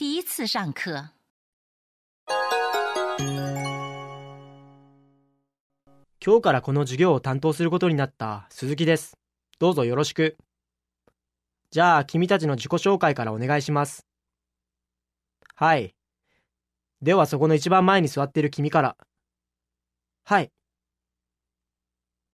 第一次上课。今日からこの授業を担当することになった鈴木です。どうぞよろしく。じゃあ、君たちの自己紹介からお願いします。はい。ではそこの一番前に座っている君から。はい。